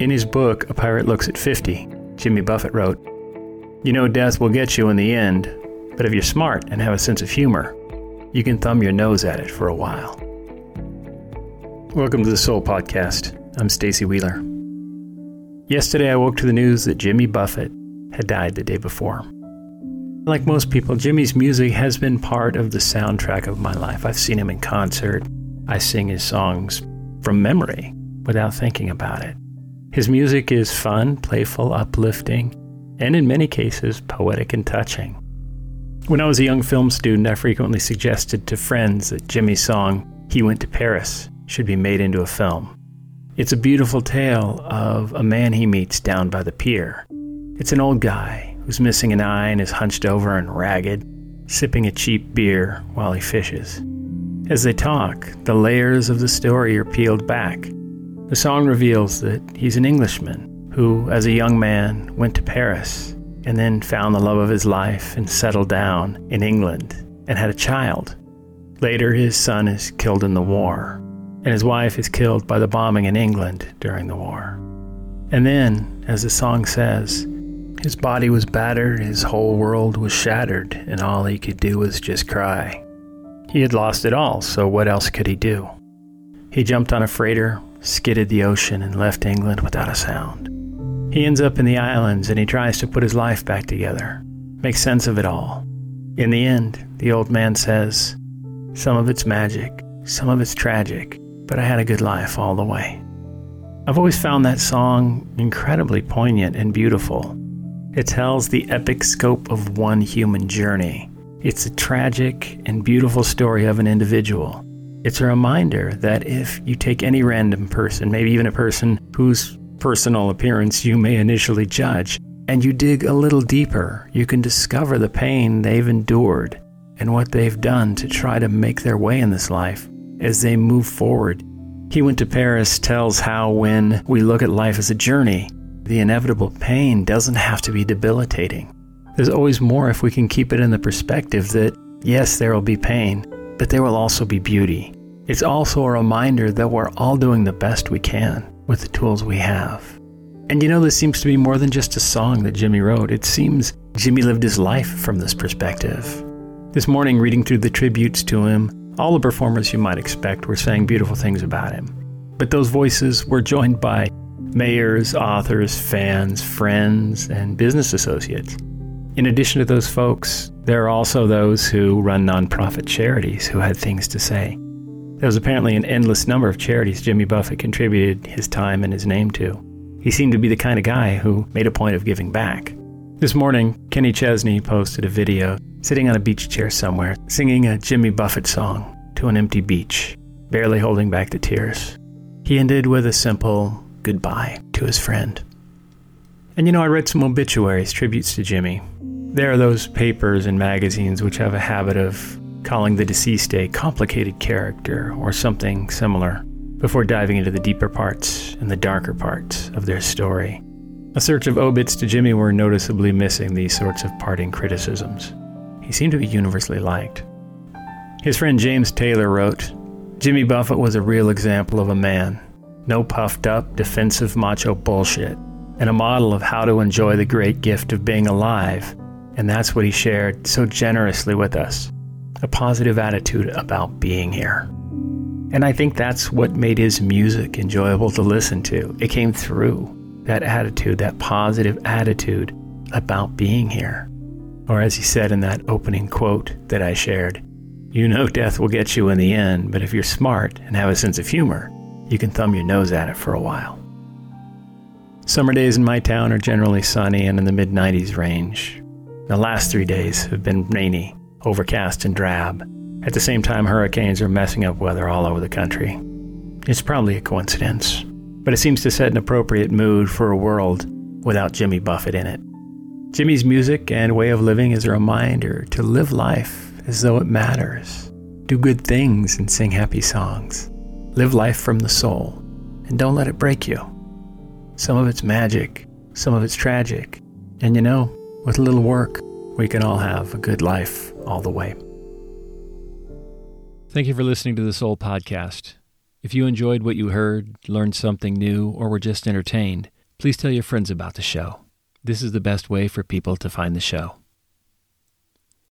In his book, A Pirate Looks at 50, Jimmy Buffett wrote, You know, death will get you in the end, but if you're smart and have a sense of humor, you can thumb your nose at it for a while. Welcome to the Soul Podcast. I'm Stacy Wheeler. Yesterday, I woke to the news that Jimmy Buffett had died the day before. Like most people, Jimmy's music has been part of the soundtrack of my life. I've seen him in concert. I sing his songs from memory without thinking about it. His music is fun, playful, uplifting, and in many cases, poetic and touching. When I was a young film student, I frequently suggested to friends that Jimmy's song, He Went to Paris, should be made into a film. It's a beautiful tale of a man he meets down by the pier. It's an old guy who's missing an eye and is hunched over and ragged, sipping a cheap beer while he fishes. As they talk, the layers of the story are peeled back. The song reveals that he's an Englishman who, as a young man, went to Paris and then found the love of his life and settled down in England and had a child. Later, his son is killed in the war and his wife is killed by the bombing in England during the war. And then, as the song says, his body was battered, his whole world was shattered, and all he could do was just cry. He had lost it all, so what else could he do? He jumped on a freighter, skidded the ocean, and left England without a sound. He ends up in the islands and he tries to put his life back together, make sense of it all. In the end, the old man says, Some of it's magic, some of it's tragic, but I had a good life all the way. I've always found that song incredibly poignant and beautiful. It tells the epic scope of one human journey. It's a tragic and beautiful story of an individual. It's a reminder that if you take any random person, maybe even a person whose personal appearance you may initially judge, and you dig a little deeper, you can discover the pain they've endured and what they've done to try to make their way in this life as they move forward. He Went to Paris tells how when we look at life as a journey, the inevitable pain doesn't have to be debilitating. There's always more if we can keep it in the perspective that, yes, there will be pain, but there will also be beauty. It's also a reminder that we're all doing the best we can with the tools we have. And you know, this seems to be more than just a song that Jimmy wrote. It seems Jimmy lived his life from this perspective. This morning, reading through the tributes to him, all the performers you might expect were saying beautiful things about him. But those voices were joined by mayors, authors, fans, friends, and business associates. In addition to those folks, there are also those who run nonprofit charities who had things to say. There was apparently an endless number of charities Jimmy Buffett contributed his time and his name to. He seemed to be the kind of guy who made a point of giving back. This morning, Kenny Chesney posted a video sitting on a beach chair somewhere, singing a Jimmy Buffett song to an empty beach, barely holding back the tears. He ended with a simple goodbye to his friend. And you know, I read some obituaries, tributes to Jimmy. There are those papers and magazines which have a habit of calling the deceased a complicated character or something similar before diving into the deeper parts and the darker parts of their story. A search of obits to Jimmy were noticeably missing these sorts of parting criticisms. He seemed to be universally liked. His friend James Taylor wrote Jimmy Buffett was a real example of a man. No puffed up, defensive macho bullshit, and a model of how to enjoy the great gift of being alive. And that's what he shared so generously with us a positive attitude about being here. And I think that's what made his music enjoyable to listen to. It came through that attitude, that positive attitude about being here. Or as he said in that opening quote that I shared, you know death will get you in the end, but if you're smart and have a sense of humor, you can thumb your nose at it for a while. Summer days in my town are generally sunny and in the mid 90s range. The last three days have been rainy, overcast, and drab. At the same time, hurricanes are messing up weather all over the country. It's probably a coincidence but it seems to set an appropriate mood for a world without Jimmy Buffett in it. Jimmy's music and way of living is a reminder to live life as though it matters. Do good things and sing happy songs. Live life from the soul and don't let it break you. Some of it's magic, some of it's tragic. And you know, with a little work, we can all have a good life all the way. Thank you for listening to the Soul Podcast. If you enjoyed what you heard, learned something new, or were just entertained, please tell your friends about the show. This is the best way for people to find the show.